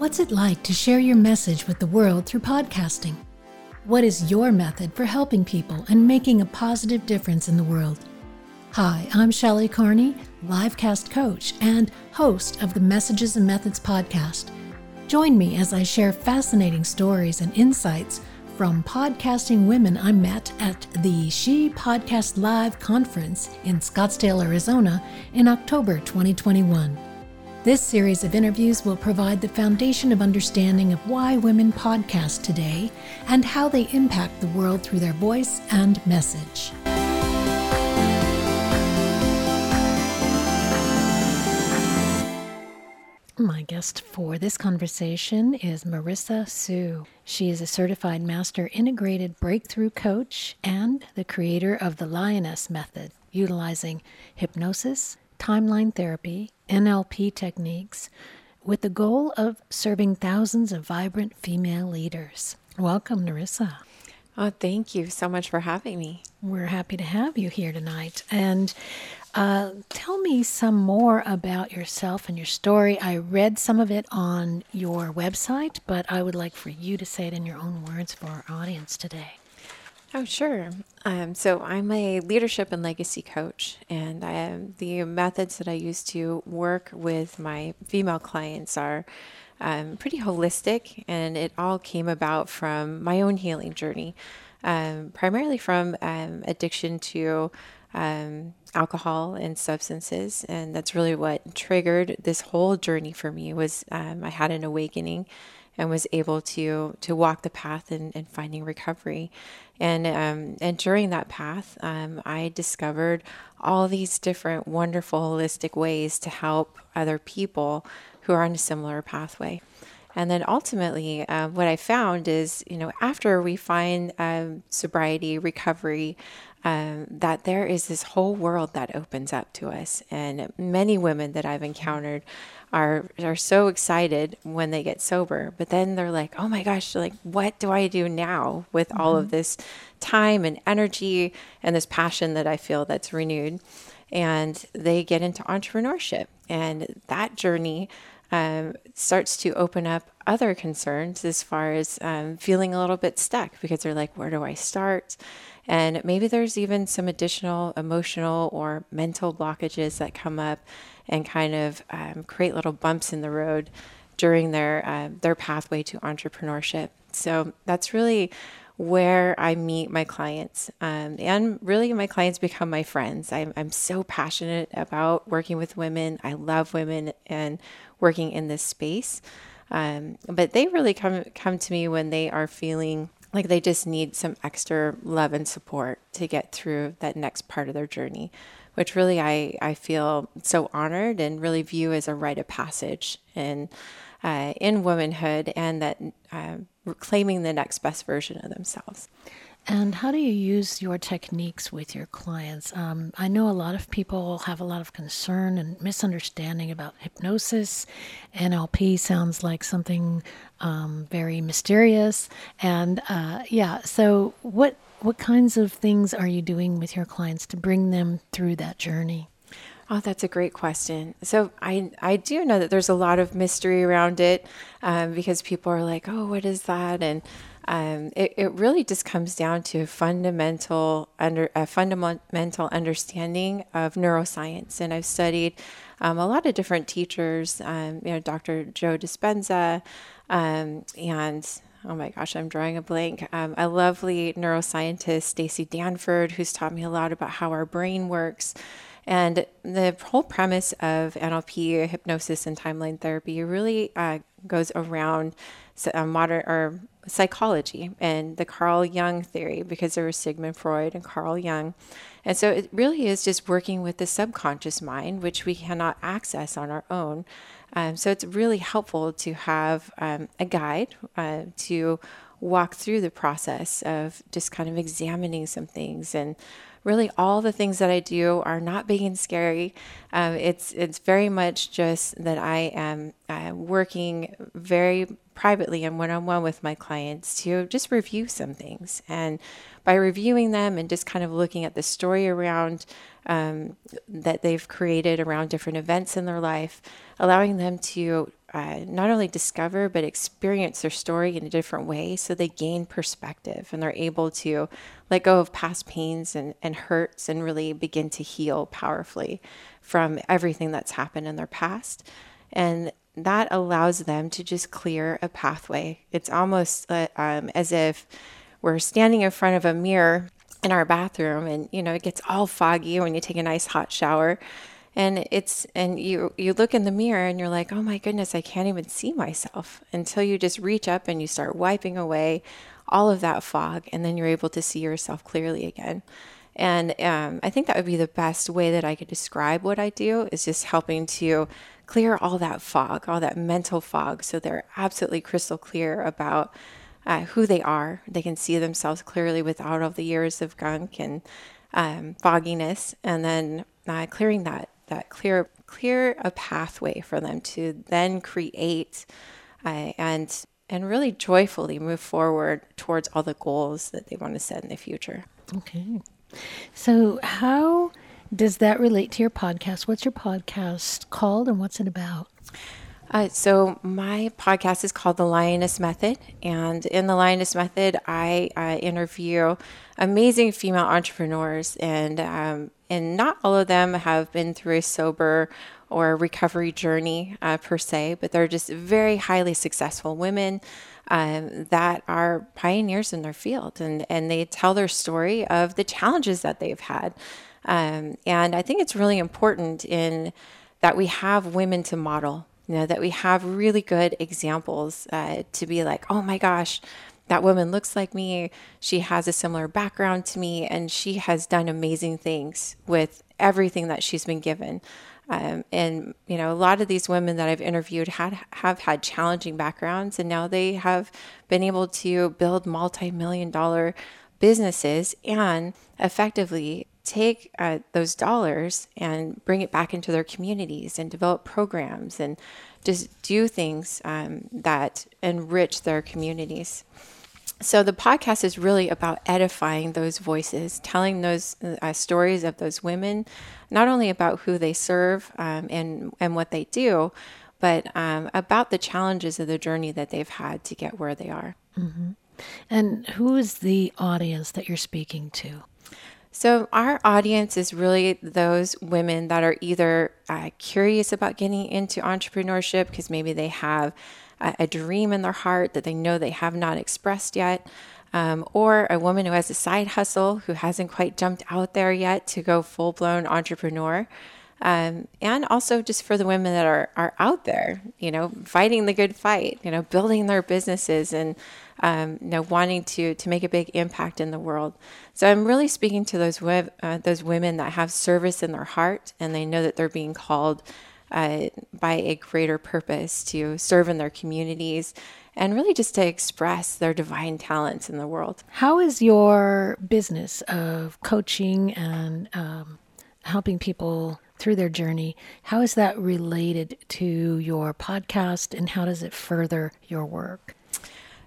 What's it like to share your message with the world through podcasting? What is your method for helping people and making a positive difference in the world? Hi, I'm Shelley Carney, livecast coach and host of the Messages and Methods podcast. Join me as I share fascinating stories and insights from podcasting women I met at the She Podcast Live conference in Scottsdale, Arizona in October 2021. This series of interviews will provide the foundation of understanding of why women podcast today and how they impact the world through their voice and message. My guest for this conversation is Marissa Sue. She is a certified master integrated breakthrough coach and the creator of the Lioness Method, utilizing hypnosis, timeline therapy, NLP techniques, with the goal of serving thousands of vibrant female leaders. Welcome, Marissa. Oh, thank you so much for having me. We're happy to have you here tonight. And uh, tell me some more about yourself and your story. I read some of it on your website, but I would like for you to say it in your own words for our audience today. Oh, sure. Um, so I'm a leadership and legacy coach, and I the methods that I use to work with my female clients are um, pretty holistic, and it all came about from my own healing journey, um, primarily from um, addiction to um, alcohol and substances and that's really what triggered this whole journey for me was um, i had an awakening and was able to to walk the path and, and finding recovery and um, and during that path um, i discovered all these different wonderful holistic ways to help other people who are on a similar pathway and then ultimately, uh, what I found is, you know, after we find um, sobriety, recovery, um, that there is this whole world that opens up to us. And many women that I've encountered are are so excited when they get sober, but then they're like, "Oh my gosh, like what do I do now with mm-hmm. all of mm-hmm. this time and energy and this passion that I feel that's renewed?" And they get into entrepreneurship, and that journey um, starts to open up other concerns as far as um, feeling a little bit stuck because they're like, "Where do I start?" And maybe there's even some additional emotional or mental blockages that come up and kind of um, create little bumps in the road during their uh, their pathway to entrepreneurship. So that's really where I meet my clients. Um, and really, my clients become my friends. I'm, I'm so passionate about working with women. I love women and working in this space. Um, but they really come come to me when they are feeling like they just need some extra love and support to get through that next part of their journey, which really I, I feel so honored and really view as a rite of passage in, uh, in womanhood and that uh, claiming the next best version of themselves. And how do you use your techniques with your clients? Um, I know a lot of people have a lot of concern and misunderstanding about hypnosis. NLP sounds like something um, very mysterious. And uh, yeah, so what what kinds of things are you doing with your clients to bring them through that journey? Oh, that's a great question. So I I do know that there's a lot of mystery around it um, because people are like, oh, what is that? And um, it, it really just comes down to fundamental under a fundamental understanding of neuroscience. And I've studied um, a lot of different teachers, um, you know, Dr. Joe Dispenza, um, and oh my gosh, I'm drawing a blank. Um, a lovely neuroscientist, Stacy Danford, who's taught me a lot about how our brain works. And the whole premise of NLP, hypnosis, and timeline therapy really uh, goes around uh, modern or psychology and the Carl Jung theory because there was Sigmund Freud and Carl Jung. And so it really is just working with the subconscious mind, which we cannot access on our own. Um, so it's really helpful to have um, a guide uh, to walk through the process of just kind of examining some things and really all the things that I do are not big and scary. Um, it's it's very much just that I am uh, working very privately and one on one with my clients to just review some things. And by reviewing them and just kind of looking at the story around um, that they've created around different events in their life, allowing them to uh, not only discover but experience their story in a different way so they gain perspective and they're able to let go of past pains and, and hurts and really begin to heal powerfully from everything that's happened in their past. And that allows them to just clear a pathway. It's almost uh, um, as if we're standing in front of a mirror in our bathroom and you know it gets all foggy when you take a nice hot shower and it's and you you look in the mirror and you're like oh my goodness i can't even see myself until you just reach up and you start wiping away all of that fog and then you're able to see yourself clearly again and um, i think that would be the best way that i could describe what i do is just helping to clear all that fog all that mental fog so they're absolutely crystal clear about uh, who they are. They can see themselves clearly without all the years of gunk and um, fogginess, and then uh, clearing that that clear clear a pathway for them to then create uh, and and really joyfully move forward towards all the goals that they want to set in the future. Okay, so how does that relate to your podcast? What's your podcast called, and what's it about? Uh, so my podcast is called The Lioness Method, and in The Lioness Method, I uh, interview amazing female entrepreneurs, and um, and not all of them have been through a sober or recovery journey uh, per se, but they're just very highly successful women um, that are pioneers in their field, and and they tell their story of the challenges that they've had, um, and I think it's really important in that we have women to model you know, that we have really good examples uh, to be like, oh my gosh, that woman looks like me. She has a similar background to me, and she has done amazing things with everything that she's been given. Um, and you know, a lot of these women that I've interviewed had have had challenging backgrounds, and now they have been able to build multi-million dollar businesses and effectively take uh, those dollars and bring it back into their communities and develop programs and just do things um, that enrich their communities. So the podcast is really about edifying those voices, telling those uh, stories of those women, not only about who they serve um, and and what they do, but um, about the challenges of the journey that they've had to get where they are. Mm-hmm. And who is the audience that you're speaking to? So, our audience is really those women that are either uh, curious about getting into entrepreneurship because maybe they have a, a, dream in their heart that they know they have not expressed yet, um, or a woman who has a side hustle who hasn't quite jumped out there yet to go full blown entrepreneur. Um, and also just for the women that are, are out there, you know, fighting the good fight, you know, building their businesses and um, you know, wanting to to make a big impact in the world. So I'm really speaking to those uh, those women that have service in their heart and they know that they're being called uh, by a greater purpose to serve in their communities and really just to express their divine talents in the world. How is your business of coaching and um, helping people through their journey? How is that related to your podcast and how does it further your work?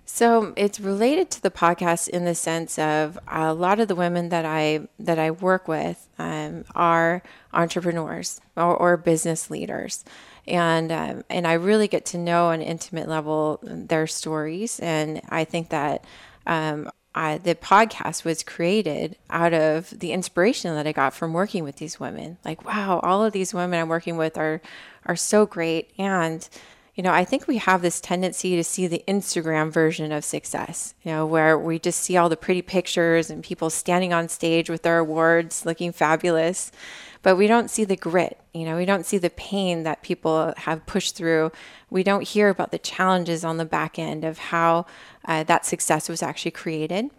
So it's related to the podcast in the sense of a lot of the women that I that I work with um, are entrepreneurs or, or, business leaders, and um, and I really get to know on an intimate level their stories, and I think that. Um, I, the podcast was created out of the inspiration that I got from working with these women. Like, wow, all of these women I'm working with are are so great, and you know, I think we have this tendency to see the Instagram version of success, you know, where we just see all the pretty pictures and people standing on stage with their awards looking fabulous, but we don't see the grit, you know, we don't see the pain that people have pushed through. We don't hear about the challenges on the back end of how uh, that success was actually created.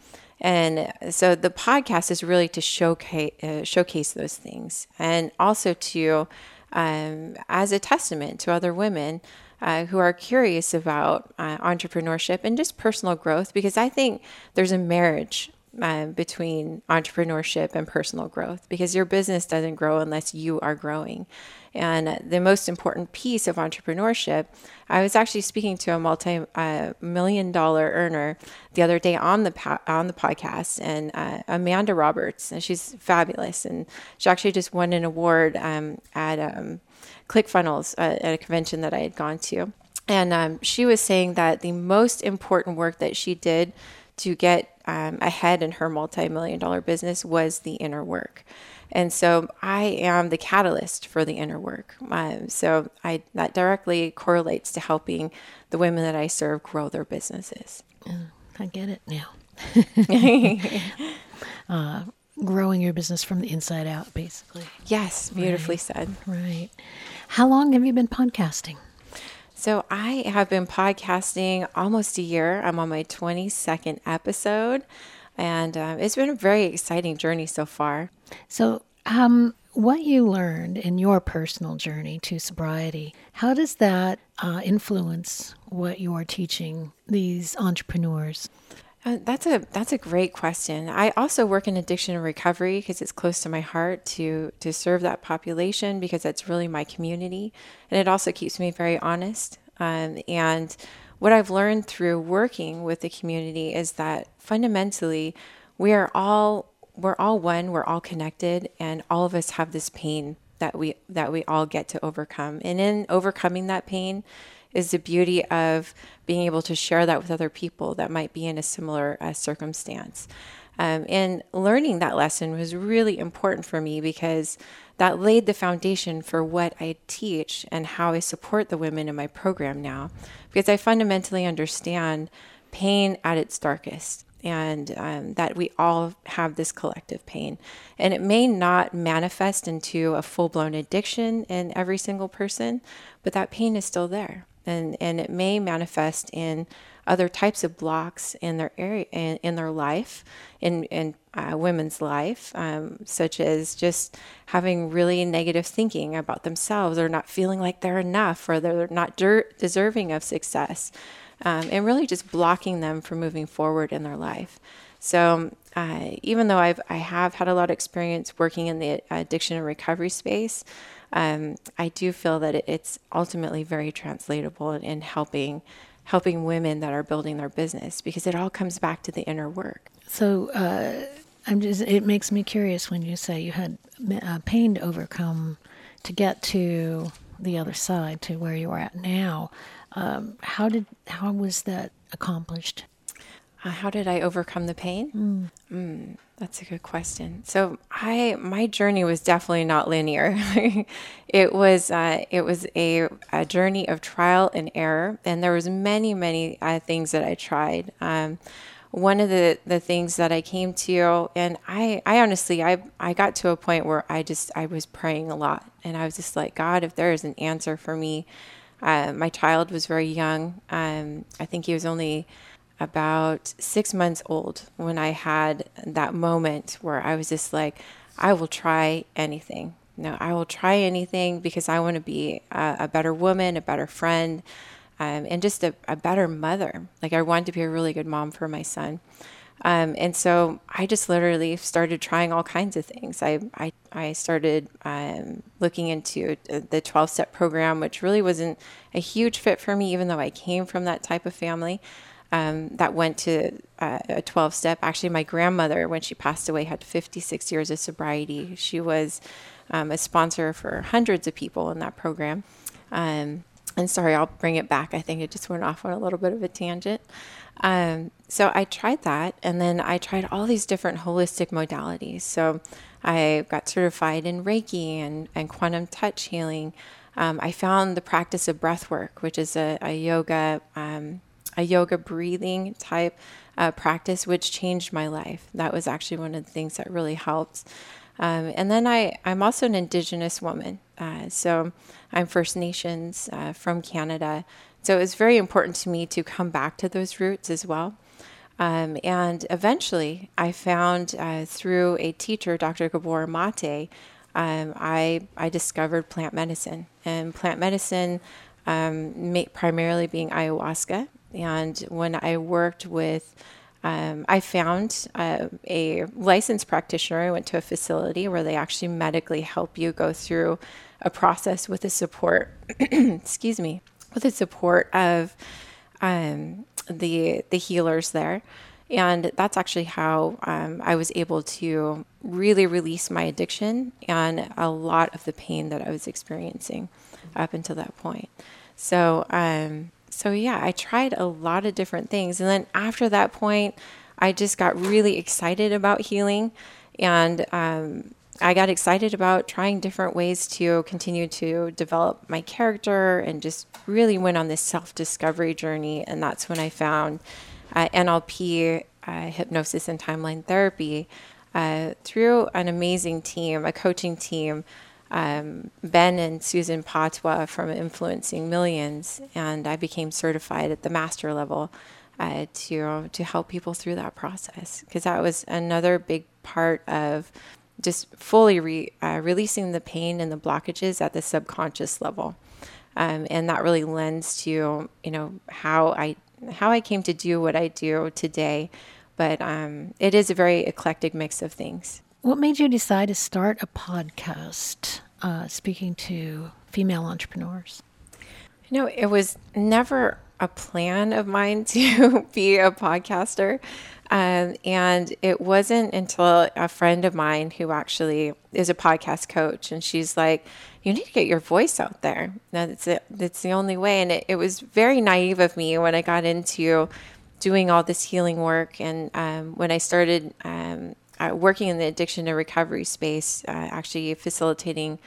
And so the podcast is really to showcase, uh, showcase those things and also to, um, as a testament to other women uh, who are curious about uh, entrepreneurship and just personal growth because I think there's a marriage uh, between entrepreneurship and personal growth because your business doesn't grow unless you are growing. And the most important piece of entrepreneurship, I was actually speaking to a multi-million uh, dollar earner the other day on the po- on the podcast, and uh, Amanda Roberts, and she's fabulous, and she actually just won an award um, at um, ClickFunnels uh, at a convention that I had gone to. And um, she was saying that the most important work that she did to get um, ahead in her multi million dollar business was the inner work. And so I am the catalyst for the inner work. Um, so I, that directly correlates to helping the women that I serve grow their businesses. I get it now. uh, growing your business from the inside out, basically. Yes, beautifully right. said. Right. How long have you been podcasting? So I have been podcasting almost a year. I'm on my 22nd episode, and um, it's been a very exciting journey so far. So, um, what you learned in your personal journey to sobriety, how does that uh, influence what you are teaching these entrepreneurs? Uh, that's a that's a great question. I also work in addiction and recovery because it's close to my heart to to serve that population because that's really my community, and it also keeps me very honest. Um, and what I've learned through working with the community is that fundamentally we are all we're all one, we're all connected, and all of us have this pain that we that we all get to overcome. And in overcoming that pain, is the beauty of being able to share that with other people that might be in a similar uh, circumstance. Um, and learning that lesson was really important for me because that laid the foundation for what I teach and how I support the women in my program now. Because I fundamentally understand pain at its darkest and um, that we all have this collective pain. And it may not manifest into a full blown addiction in every single person, but that pain is still there and and it may manifest in other types of blocks in their area in, in their life in in uh, women's life um, such as just having really negative thinking about themselves or not feeling like they're enough or they're not der- deserving of success um, and really just blocking them from moving forward in their life. So uh, even though I've I have had a lot of experience working in the addiction and recovery space um, I do feel that it's ultimately very translatable in, in helping helping women that are building their business because it all comes back to the inner work. So uh, I'm just it makes me curious when you say you had uh, pain to overcome to get to the other side to where you are at now. Um, how did how was that accomplished? Uh, how did I overcome the pain? Mm. Mm, that's a good question. So I my journey was definitely not linear. it was uh, it was a, a journey of trial and error, and there was many many uh, things that I tried. Um, one of the, the things that I came to, and I, I honestly, I, I got to a point where I just, I was praying a lot. And I was just like, God, if there is an answer for me, uh, my child was very young. Um, I think he was only about six months old when I had that moment where I was just like, I will try anything. No, I will try anything because I want to be a, a, better woman, a better friend, um, and just a, a, better mother. Like, I wanted to be a really good mom for my son. Um, and so I just literally started trying all kinds of things. I, I, I started um, looking into the 12 step program, which really wasn't a huge fit for me, even though I came from that type of family um, that went to uh, a 12 step. Actually, my grandmother, when she passed away, had 56 years of sobriety. She was um, a sponsor for hundreds of people in that program. Um, and sorry, I'll bring it back. I think it just went off on a little bit of a tangent. Um, so I tried that, and then I tried all these different holistic modalities. So I got certified in Reiki and, and quantum touch healing. Um, I found the practice of breath work, which is a, a yoga um, a yoga breathing type uh, practice, which changed my life. That was actually one of the things that really helped. Um, and then I, I'm also an Indigenous woman. Uh, so I'm First Nations uh, from Canada. So it was very important to me to come back to those roots as well. Um, and eventually, I found uh, through a teacher, Dr. Gabor Mate, um, I, I discovered plant medicine. And plant medicine, um, primarily being ayahuasca, and when I worked with, um, I found uh, a licensed practitioner. I went to a facility where they actually medically help you go through a process with the support, excuse me, with the support of um, the the healers there. And that's actually how um, I was able to really release my addiction and a lot of the pain that I was experiencing up until that point. So, um, so yeah, I tried a lot of different things. And then after that point, I just got really excited about healing. And um, I got excited about trying different ways to continue to develop my character and just really went on this self discovery journey. And that's when I found uh, NLP, uh, hypnosis, and timeline therapy uh, through an amazing team, a coaching team. Um, ben and Susan Patwa from Influencing Millions, and I became certified at the master level uh, to to help people through that process because that was another big part of just fully re, uh, releasing the pain and the blockages at the subconscious level. Um, and that really lends to you know how I how I came to do what I do today. But um, it is a very eclectic mix of things. What made you decide to start a podcast uh, speaking to female entrepreneurs? You know, it was never a plan of mine to be a podcaster. Um, and it wasn't until a friend of mine who actually is a podcast coach, and she's like, "You need to get your voice out there. That's it. That's the only way." And it, it was very naive of me when I got into doing all this healing work, and um, when I started um, uh, working in the addiction and recovery space, uh, actually facilitating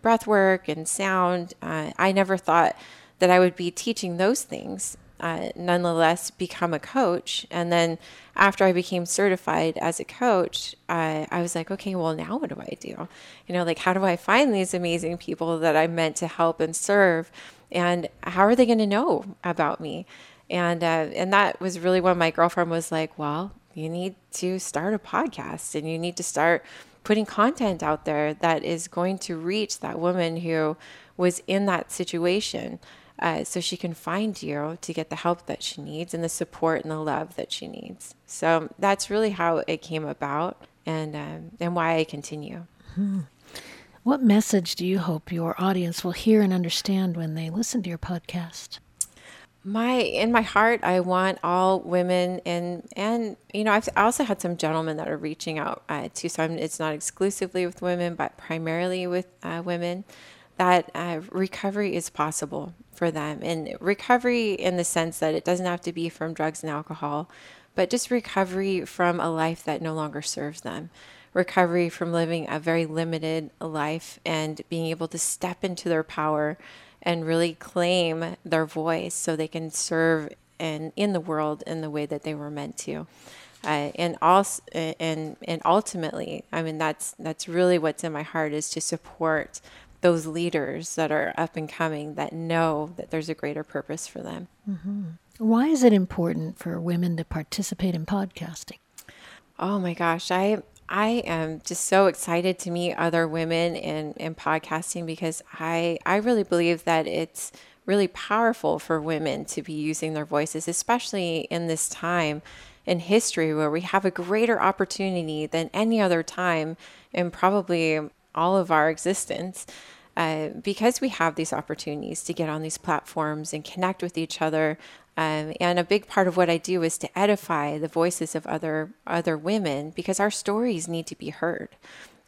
breath work and sound. Uh, I never thought that I would be teaching those things uh, nonetheless become a coach. And then after I became certified as a coach, I was like, okay, well, now what do I do? You know, like, how do I find these amazing people that I'm meant to help and serve? And how are they going to know about me? And, uh, and that was really when my girlfriend was like, well, you need to start a podcast and you need to start putting content out there that is going to reach that woman who was in that situation uh, so she can find you to get the help that she needs and the support and the love that she needs. So that's really how it came about and, um, and why I continue. Hmm. What message do you hope your audience will hear and understand when they listen to your podcast? My in my heart i want all women and and you know i've also had some gentlemen that are reaching out uh, to so it's not exclusively with women but primarily with uh, women that uh, recovery is possible for them. And recovery in the sense that it doesn't have to be from drugs and alcohol, but just recovery from a life that no longer serves them. Recovery from living a very limited life and being able to step into their power and really claim their voice so they can serve and in the world in the way that they were meant to. Uh, and also and and ultimately i mean that's that's really what's in my heart is to support those leaders that are up and coming that know that there's a greater purpose for them. Mm-hmm. Why is it important for women to participate in podcasting? Oh my gosh, I I am just so excited to meet other women in, in podcasting because I I really believe that it's really powerful for women to be using their voices, especially in this time in history where we have a greater opportunity than any other time in probably all of our existence uh, because we have these opportunities to get on these platforms and connect with each other. Um, and a big part of what I do is to edify the voices of other other women because our stories need to be heard,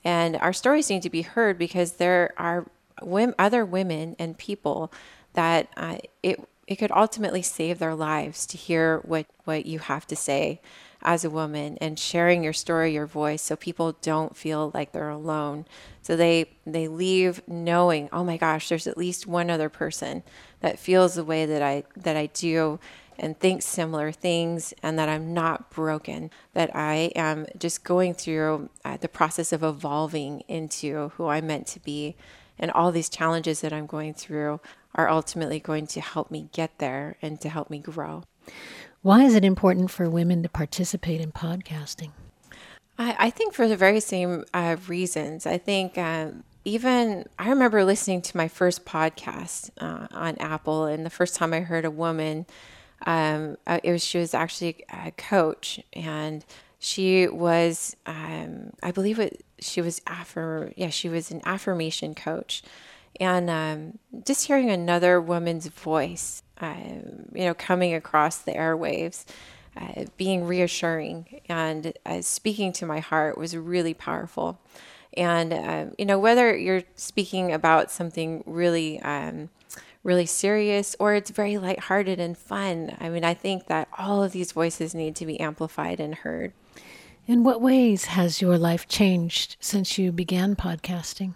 and our stories need to be heard because there are women, other women and people that uh, it it could ultimately save their lives to hear what what you have to say as a woman and sharing your story, your voice, so people don't feel like they're alone. So they they leave knowing, oh my gosh, there's at least one other person that feels the way that I that I do and thinks similar things and that I'm not broken, that I am just going through uh, the process of evolving into who I'm meant to be. And all these challenges that I'm going through are ultimately going to help me get there and to help me grow. Why is it important for women to participate in podcasting? I, I think for the very same uh, reasons. I think um, even I remember listening to my first podcast uh, on Apple, and the first time I heard a woman, um, uh, it was she was actually a coach, and she was, um, I believe it, she was affirm, yeah, she was an affirmation coach, and um, just hearing another woman's voice um, you know, coming across the airwaves, uh, being reassuring and uh, speaking to my heart was really powerful. And, um, you know, whether you're speaking about something really, um, really serious or it's very lighthearted and fun. I mean, I think that all of these voices need to be amplified and heard. In what ways has your life changed since you began podcasting?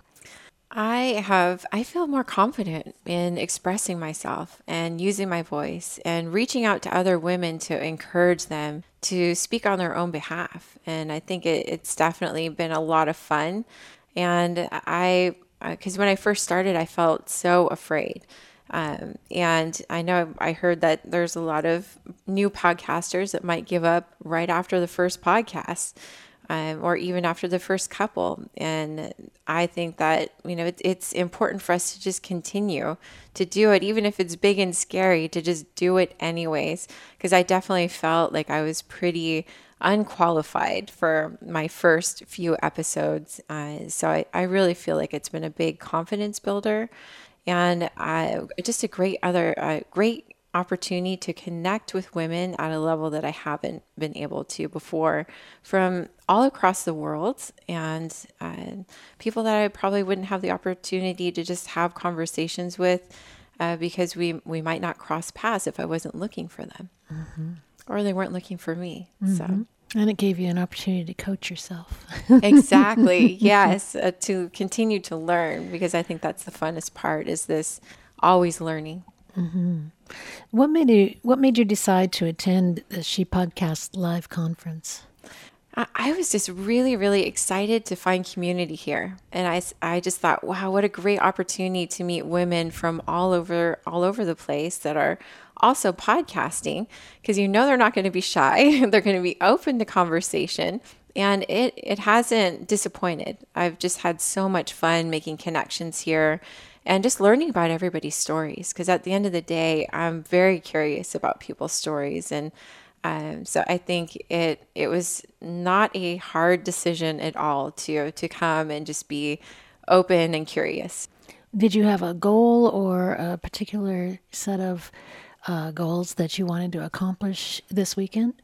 I have, I feel more confident in expressing myself and using my voice and reaching out to other women to encourage them to speak on their own behalf. And I think it, it's definitely been a lot of fun. And I, because when I first started, I felt so afraid. Um, and I know I heard that there's a lot of new podcasters that might give up right after the first podcast um, or even after the first couple. And I think that, you know, it, it's important for us to just continue to do it, even if it's big and scary, to just do it anyways. Because I definitely felt like I was pretty unqualified for my first few episodes. Uh, so I, I really feel like it's been a big confidence builder and uh, just a great other uh, great opportunity to connect with women at a level that I haven't been able to before from all across the world and uh, people that I probably wouldn't have the opportunity to just have conversations with uh, because we, we might not cross paths if I wasn't looking for them mm-hmm. or they weren't looking for me. Mm-hmm. So. And it gave you an opportunity to coach yourself. exactly. Yes, uh, to continue to learn because I think that's the funnest part is this always learning. Mm-hmm. What made you What made you decide to attend the She Podcast live conference? I was just really, really excited to find community here, and I, I just thought, wow, what a great opportunity to meet women from all over, all over the place that are also podcasting, because you know they're not going to be shy, they're going to be open to conversation, and it it hasn't disappointed. I've just had so much fun making connections here and just learning about everybody's stories because at the end of the day i'm very curious about people's stories and um, so i think it it was not a hard decision at all to to come and just be open and curious. Did you have a goal or a particular set of uh, goals that you wanted to accomplish this weekend?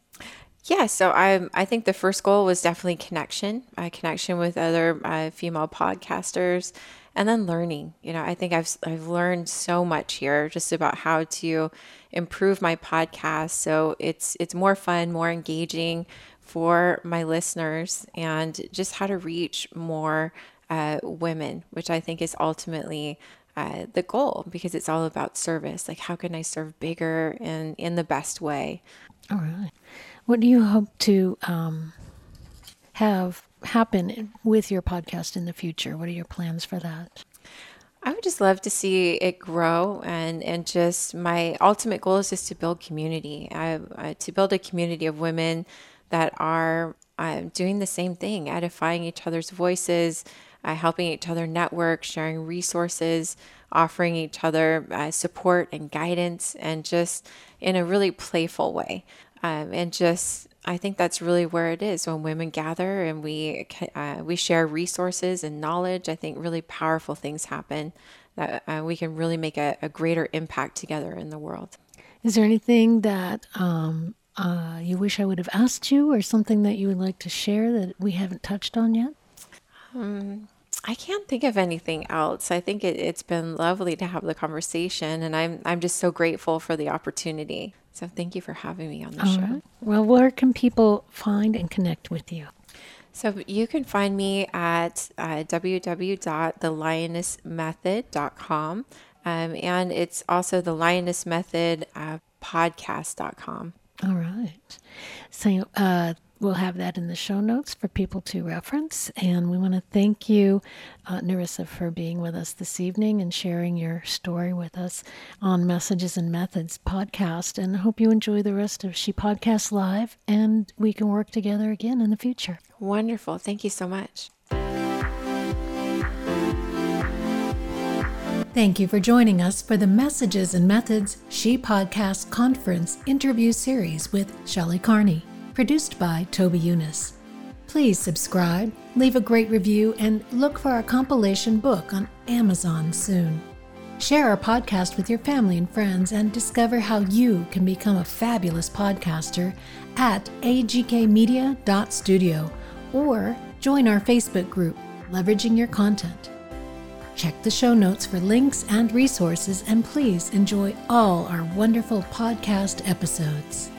Yeah, so I I think the first goal was definitely connection, uh, connection with other uh, female podcasters, and then learning. You know, I think I've I've learned so much here just about how to improve my podcast so it's it's more fun, more engaging for my listeners, and just how to reach more uh, women, which I think is ultimately uh, the goal because it's all about service. Like, how can I serve bigger and in the best way? All right. What do you hope to um, have happen with your podcast in the future? What are your plans for that? I would just love to see it grow, and and just my ultimate goal is just to build community. I, to build a community of women that are uh, doing the same thing, edifying each other's voices, uh, helping each other network, sharing resources, offering each other uh, support and guidance, and just in a really playful way, um, and just I think that's really where it is when women gather and we uh, we share resources and knowledge. I think really powerful things happen that uh, we can really make a, a, greater impact together in the world. Is there anything that um, uh, you wish I would have asked you, or something that you would like to share that we haven't touched on yet? Um, I can't think of anything else. I think it, has been lovely to have the conversation, and I'm I'm just so grateful for the opportunity. So thank you for having me on the All show. Right. Well, where can people find and connect with you? So you can find me at uh, www.thelionessmethod.com. Um, and it's also the Lioness Method uh, podcast.com. All right. So uh, We'll have that in the show notes for people to reference. And we want to thank you, uh, Nerissa, for being with us this evening and sharing your story with us on Messages and Methods podcast. And I hope you enjoy the rest of She Podcast Live and we can work together again in the future. Wonderful. Thank you so much. Thank you for joining us for the Messages and Methods She Podcast Conference interview series with Shelley Carney produced by Toby Eunice. Please subscribe, leave a great review, and look for our compilation book on Amazon soon. Share our podcast with your family and friends and discover how you can become a fabulous podcaster at agkmedia.studio or join our Facebook group, Leveraging Your Content. Check the show notes for links and resources, and please enjoy all our wonderful podcast episodes.